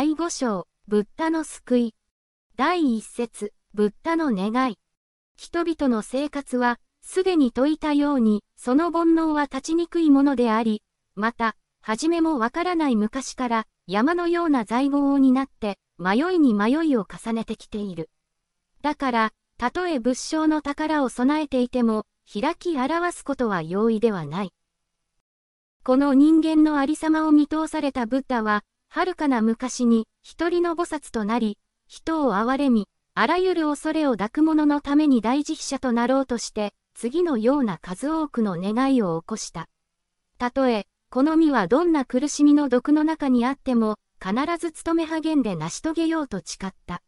第5章、ブッダの救い。第1節、ブッダの願い。人々の生活は、すでに説いたように、その煩悩は立ちにくいものであり、また、はじめもわからない昔から、山のような財宝を担って、迷いに迷いを重ねてきている。だから、たとえ仏性の宝を備えていても、開き表すことは容易ではない。この人間のありさまを見通されたブッダは、遥かな昔に一人の菩薩となり、人を憐れみ、あらゆる恐れを抱く者のために大慈悲者となろうとして、次のような数多くの願いを起こした。たとえ、この身はどんな苦しみの毒の中にあっても、必ず努め励んで成し遂げようと誓った。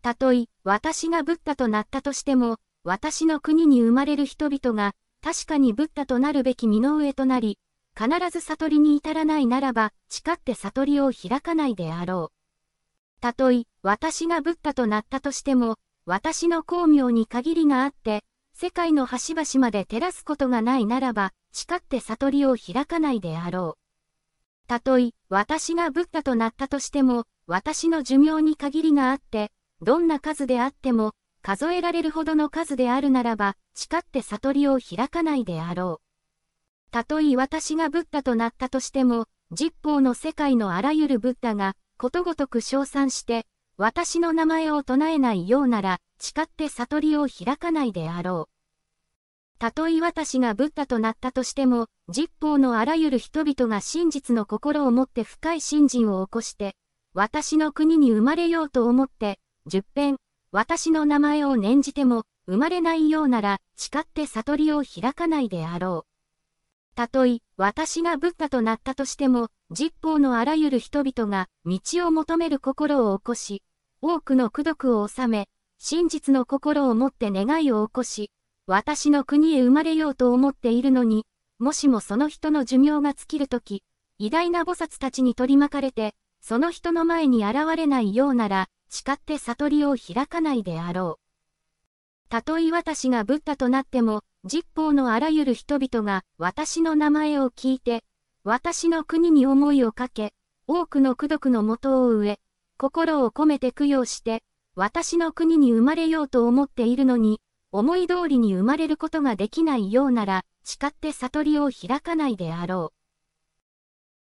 たとえ、私がブッダとなったとしても、私の国に生まれる人々が、確かにブッダとなるべき身の上となり、必ず悟りに至らないならば、誓って悟りを開かないであろう。たとえ、私がブッダとなったとしても、私の光明に限りがあって、世界の端々まで照らすことがないならば、誓って悟りを開かないであろう。たとえ、私がブッダとなったとしても、私の寿命に限りがあって、どんな数であっても、数えられるほどの数であるならば、誓って悟りを開かないであろう。たとえ私がブッダとなったとしても、実法の世界のあらゆるブッダが、ことごとく称賛して、私の名前を唱えないようなら、誓って悟りを開かないであろう。たとえ私がブッダとなったとしても、実法のあらゆる人々が真実の心を持って深い信心を起こして、私の国に生まれようと思って、十遍、私の名前を念じても、生まれないようなら、誓って悟りを開かないであろう。たとえ、私がブッダとなったとしても、実法のあらゆる人々が、道を求める心を起こし、多くの功徳を収め、真実の心を持って願いを起こし、私の国へ生まれようと思っているのに、もしもその人の寿命が尽きるとき、偉大な菩薩たちに取り巻かれて、その人の前に現れないようなら、誓って悟りを開かないであろう。たとえ私がブッダとなっても、実法のあらゆる人々が私の名前を聞いて、私の国に思いをかけ、多くの功徳の元を植え、心を込めて供養して、私の国に生まれようと思っているのに、思い通りに生まれることができないようなら、誓って悟りを開かないであろ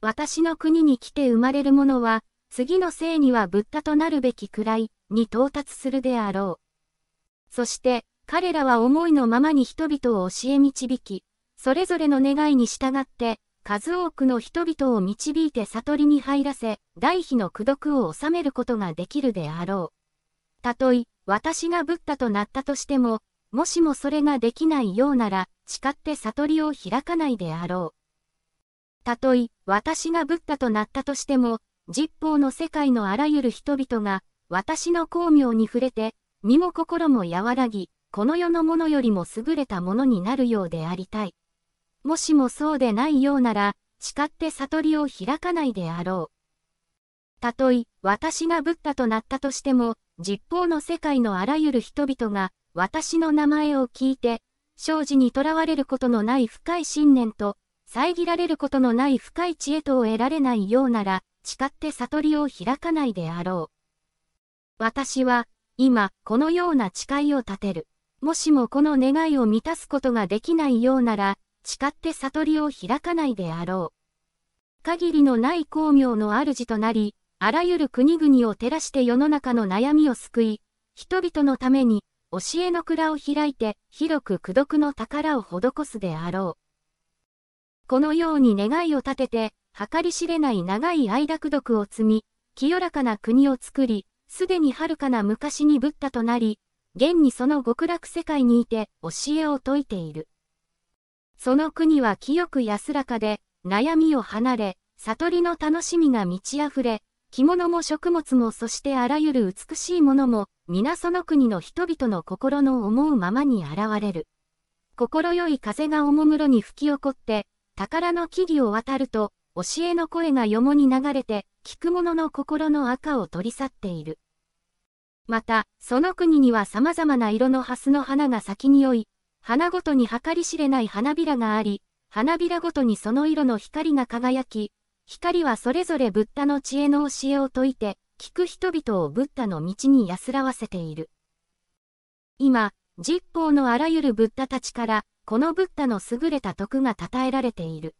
う。私の国に来て生まれる者は、次の生にはブッダとなるべきくらいに到達するであろう。そして、彼らは思いのままに人々を教え導き、それぞれの願いに従って、数多くの人々を導いて悟りに入らせ、大悲の功徳を収めることができるであろう。たとえ、私がブッダとなったとしても、もしもそれができないようなら、誓って悟りを開かないであろう。たとえ、私がブッダとなったとしても、実法の世界のあらゆる人々が、私の光明に触れて、身も心も和らぎ、この世のものよりも優れたものになるようでありたい。もしもそうでないようなら、誓って悟りを開かないであろう。たとえ、私がブッダとなったとしても、実法の世界のあらゆる人々が、私の名前を聞いて、生死にとらわれることのない深い信念と、遮られることのない深い知恵とを得られないようなら、誓って悟りを開かないであろう。私は、今、このような誓いを立てる。もしもこの願いを満たすことができないようなら、誓って悟りを開かないであろう。限りのない光明の主となり、あらゆる国々を照らして世の中の悩みを救い、人々のために、教えの蔵を開いて、広く功徳の宝を施すであろう。このように願いを立てて、計り知れない長い愛楽読を積み、清らかな国を作り、すでに遥かな昔にブッダとなり、現にその極楽世界にいて教えを説いている。その国は清く安らかで、悩みを離れ、悟りの楽しみが満ち溢れ、着物も食物もそしてあらゆる美しいものも、皆その国の人々の心の思うままに現れる。心よい風がおもむろに吹き起こって、宝の木々を渡ると、教えの声がよもに流れて、聞く者の心の赤を取り去っている。また、その国には様々な色の蓮の花が咲きにおい、花ごとに計り知れない花びらがあり、花びらごとにその色の光が輝き、光はそれぞれブッダの知恵の教えを説いて、聞く人々をブッダの道に安らわせている。今、実法のあらゆるブッダたちから、このブッダの優れた徳が称えられている。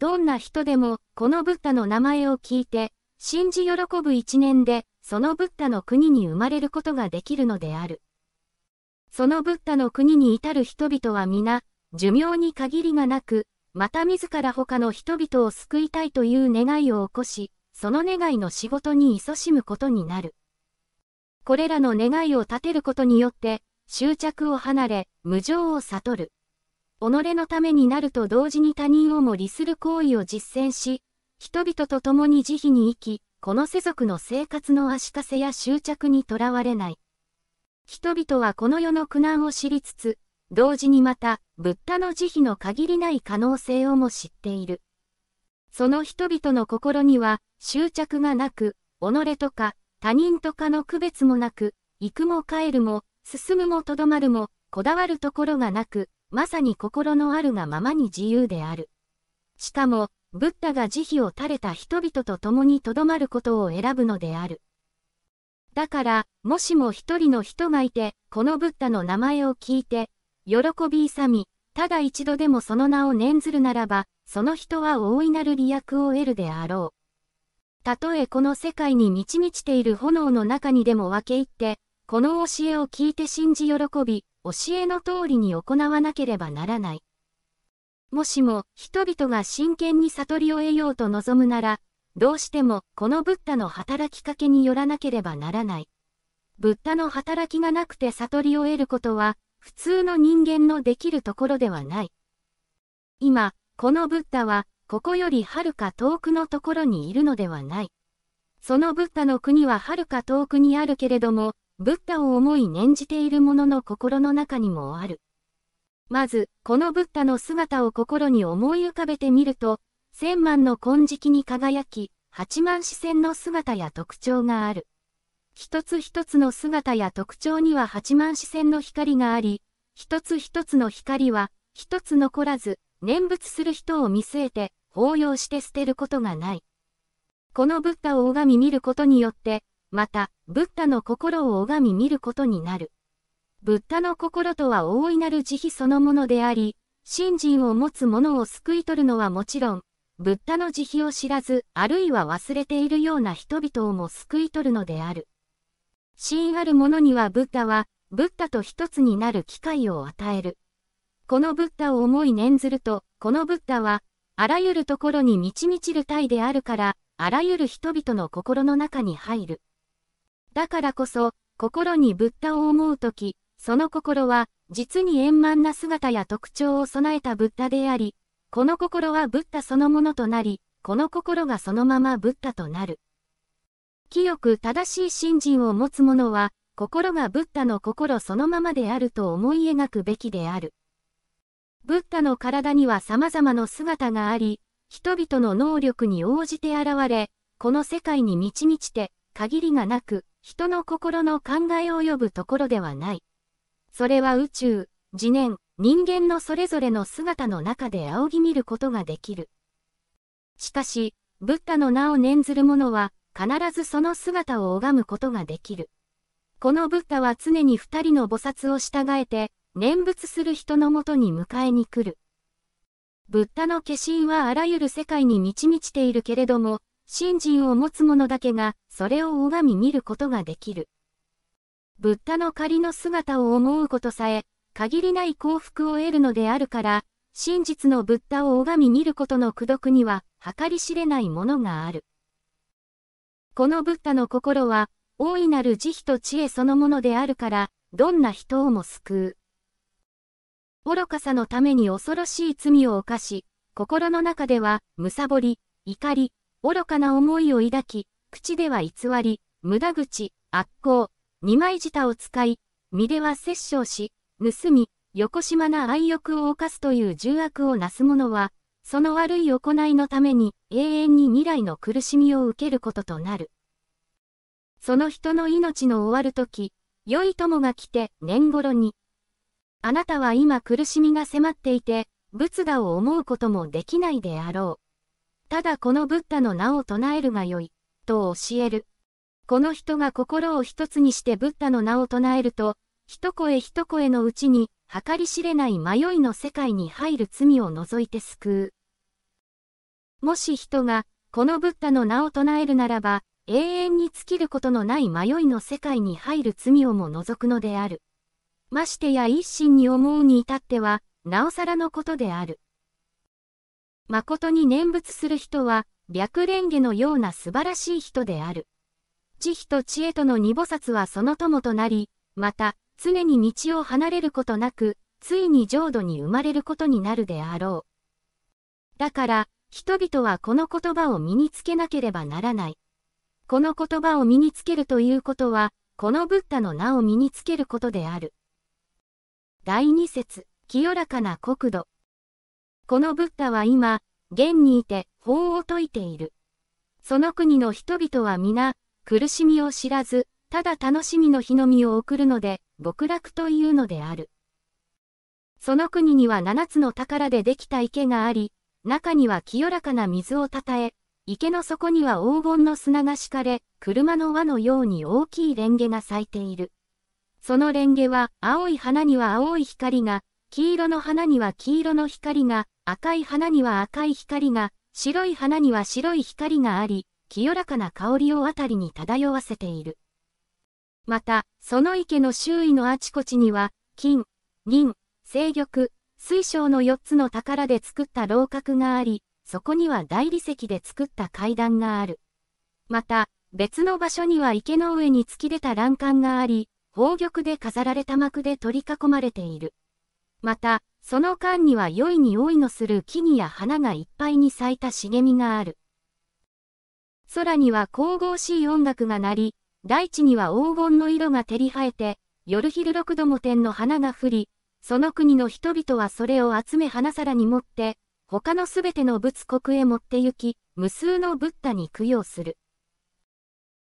どんな人でも、このブッダの名前を聞いて、信じ喜ぶ一年で、そのブッダの国に生まれることができるのである。そのブッダの国に至る人々は皆、寿命に限りがなく、また自ら他の人々を救いたいという願いを起こし、その願いの仕事に勤しむことになる。これらの願いを立てることによって、執着を離れ、無常を悟る。己のためになると同時に他人をも利する行為を実践し、人々と共に慈悲に生き、この世俗の生活の足かせや執着にとらわれない。人々はこの世の苦難を知りつつ、同時にまた、ブッダの慈悲の限りない可能性をも知っている。その人々の心には、執着がなく、己とか、他人とかの区別もなく、行くも帰るも、進むもとどまるも、こだわるところがなく、まさに心のあるがままに自由である。しかも、ブッダが慈悲を垂れた人々と共にとどまることを選ぶのである。だから、もしも一人の人がいて、このブッダの名前を聞いて、喜び勇み、ただ一度でもその名を念ずるならば、その人は大いなる利益を得るであろう。たとえこの世界に満ち満ちている炎の中にでも分け入って、この教えを聞いて信じ喜び、教えの通りに行わなければならない。もしも人々が真剣に悟りを得ようと望むなら、どうしてもこのブッダの働きかけによらなければならない。ブッダの働きがなくて悟りを得ることは、普通の人間のできるところではない。今、このブッダは、ここよりはるか遠くのところにいるのではない。そのブッダの国ははるか遠くにあるけれども、ブッダを思い念じている者の心の中にもある。まず、このブッダの姿を心に思い浮かべてみると、千万の金色に輝き、八万視線の姿や特徴がある。一つ一つの姿や特徴には八万視線の光があり、一つ一つの光は、一つ残らず、念仏する人を見据えて、抱擁して捨てることがない。このブッダを拝み見ることによって、また、ブッダの心を拝み見ることになる。ブッダの心とは大いなる慈悲そのものであり、信心を持つ者を救い取るのはもちろん、ブッダの慈悲を知らず、あるいは忘れているような人々をも救い取るのである。真ある者にはブッダは、ブッダと一つになる機会を与える。このブッダを思い念ずると、このブッダは、あらゆるところに満ち満ちる体であるから、あらゆる人々の心の中に入る。だからこそ、心にブッダを思うとき、その心は、実に円満な姿や特徴を備えたブッダであり、この心はブッダそのものとなり、この心がそのままブッダとなる。清く正しい信心を持つ者は、心がブッダの心そのままであると思い描くべきである。ブッダの体には様々な姿があり、人々の能力に応じて現れ、この世界に満ち満ちて、限りがなく、人の心の考えを呼ぶところではない。それは宇宙、次年、人間のそれぞれの姿の中で仰ぎ見ることができる。しかし、ブッダの名を念ずる者は、必ずその姿を拝むことができる。このブッダは常に二人の菩薩を従えて、念仏する人のもとに迎えに来る。ブッダの化身はあらゆる世界に満ち満ちているけれども、信心を持つ者だけが、それを拝み見ることができる。ブッダの仮の姿を思うことさえ、限りない幸福を得るのであるから、真実のブッダを拝み見ることの功徳には、計り知れないものがある。このブッダの心は、大いなる慈悲と知恵そのものであるから、どんな人をも救う。愚かさのために恐ろしい罪を犯し、心の中では、むさぼり、怒り、愚かな思いを抱き、口では偽り、無駄口、悪行、二枚舌を使い、身では殺生し、盗み、横島な愛欲を犯すという重悪をなす者は、その悪い行いのために永遠に未来の苦しみを受けることとなる。その人の命の終わるとき、良い友が来て年頃に。あなたは今苦しみが迫っていて、仏陀を思うこともできないであろう。ただこのブッダの名を唱えるがよい、と教える。この人が心を一つにしてブッダの名を唱えると、一声一声のうちに、計り知れない迷いの世界に入る罪を除いて救う。もし人が、このブッダの名を唱えるならば、永遠に尽きることのない迷いの世界に入る罪をも除くのである。ましてや一心に思うに至っては、なおさらのことである。誠に念仏する人は、白蓮華のような素晴らしい人である。慈悲と知恵との二菩薩はその友となり、また、常に道を離れることなく、ついに浄土に生まれることになるであろう。だから、人々はこの言葉を身につけなければならない。この言葉を身につけるということは、このブッダの名を身につけることである。第二節、清らかな国土。このブッダは今、現にいて法を説いている。その国の人々は皆、苦しみを知らず、ただ楽しみの日のみを送るので、極楽というのである。その国には七つの宝でできた池があり、中には清らかな水をたたえ、池の底には黄金の砂が敷かれ、車の輪のように大きいレンゲが咲いている。そのレンゲは、青い花には青い光が、黄色の花には黄色の光が、赤い花には赤い光が、白い花には白い光があり、清らかな香りをあたりに漂わせている。また、その池の周囲のあちこちには、金、銀、清玉、水晶の4つの宝で作った楼閣があり、そこには大理石で作った階段がある。また、別の場所には池の上に突き出た欄干があり、宝玉で飾られた幕で取り囲まれている。また、その間には良い匂いのする木々や花がいっぱいに咲いた茂みがある。空には神々しい音楽が鳴り、大地には黄金の色が照り生えて、夜昼六度も天の花が降り、その国の人々はそれを集め花皿に持って、他のすべての仏国へ持って行き、無数のブッダに供養する。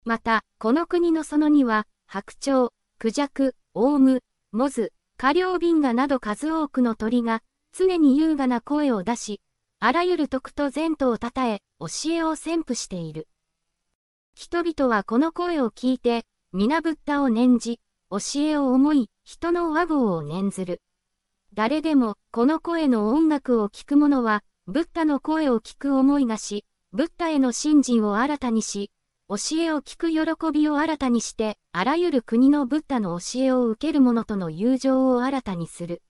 また、この国の園には、白鳥、クジャク、オウム、モズ、カリョウビンガなど数多くの鳥が、常に優雅な声を出し、あらゆる徳と善とを称え、教えを宣布している。人々はこの声を聞いて、皆ブッダを念じ、教えを思い、人の和合を念ずる。誰でも、この声の音楽を聞く者は、ブッダの声を聞く思いがし、ブッダへの信心を新たにし、教えを聞く喜びを新たにして、あらゆる国のブッダの教えを受ける者との友情を新たにする。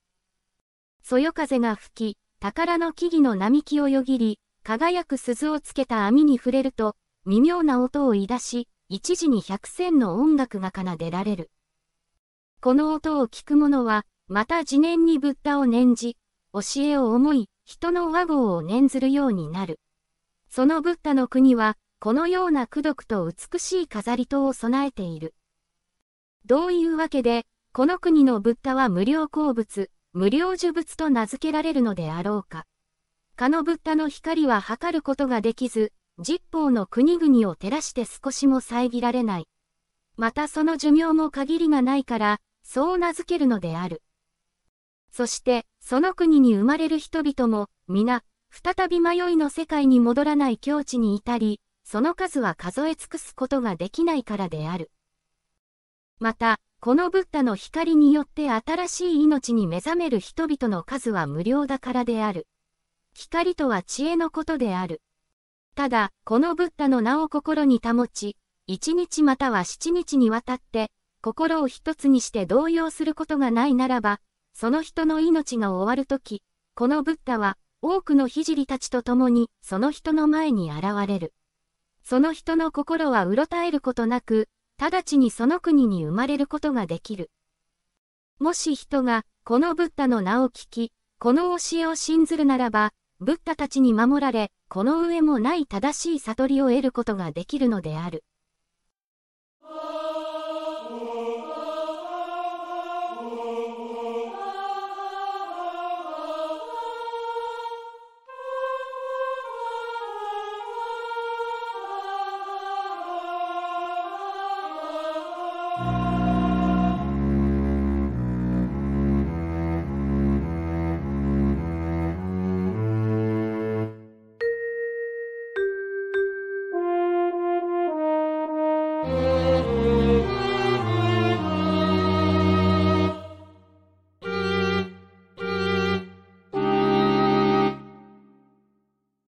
そよ風が吹き、宝の木々の並木をよぎり、輝く鈴をつけた網に触れると、微妙な音を言い出し、一時に百戦の音楽が奏でられる。この音を聞く者は、また自念にブッダを念じ、教えを思い、人の和合を念ずるようになる。そのブッダの国は、このような功徳と美しい飾り灯を備えている。どういうわけで、この国のブッダは無料鉱物、無料呪物と名付けられるのであろうか。かのブッダの光は測ることができず、十方の国々を照らして少しも遮られない。またその寿命も限りがないから、そう名付けるのである。そして、その国に生まれる人々も、皆、再び迷いの世界に戻らない境地に至り、その数は数え尽くすことができないからである。また、このブッダの光によって新しい命に目覚める人々の数は無料だからである。光とは知恵のことである。ただ、このブッダの名を心に保ち、一日または七日にわたって、心を一つにして動揺することがないならば、その人の命が終わるとき、このブッダは多くの聖たちと共にその人の前に現れる。その人の心はうろたえることなく、直ちにその国に生まれることができる。もし人がこのブッダの名を聞き、この教えを信ずるならば、ブッダたちに守られ、この上もない正しい悟りを得ることができるのである。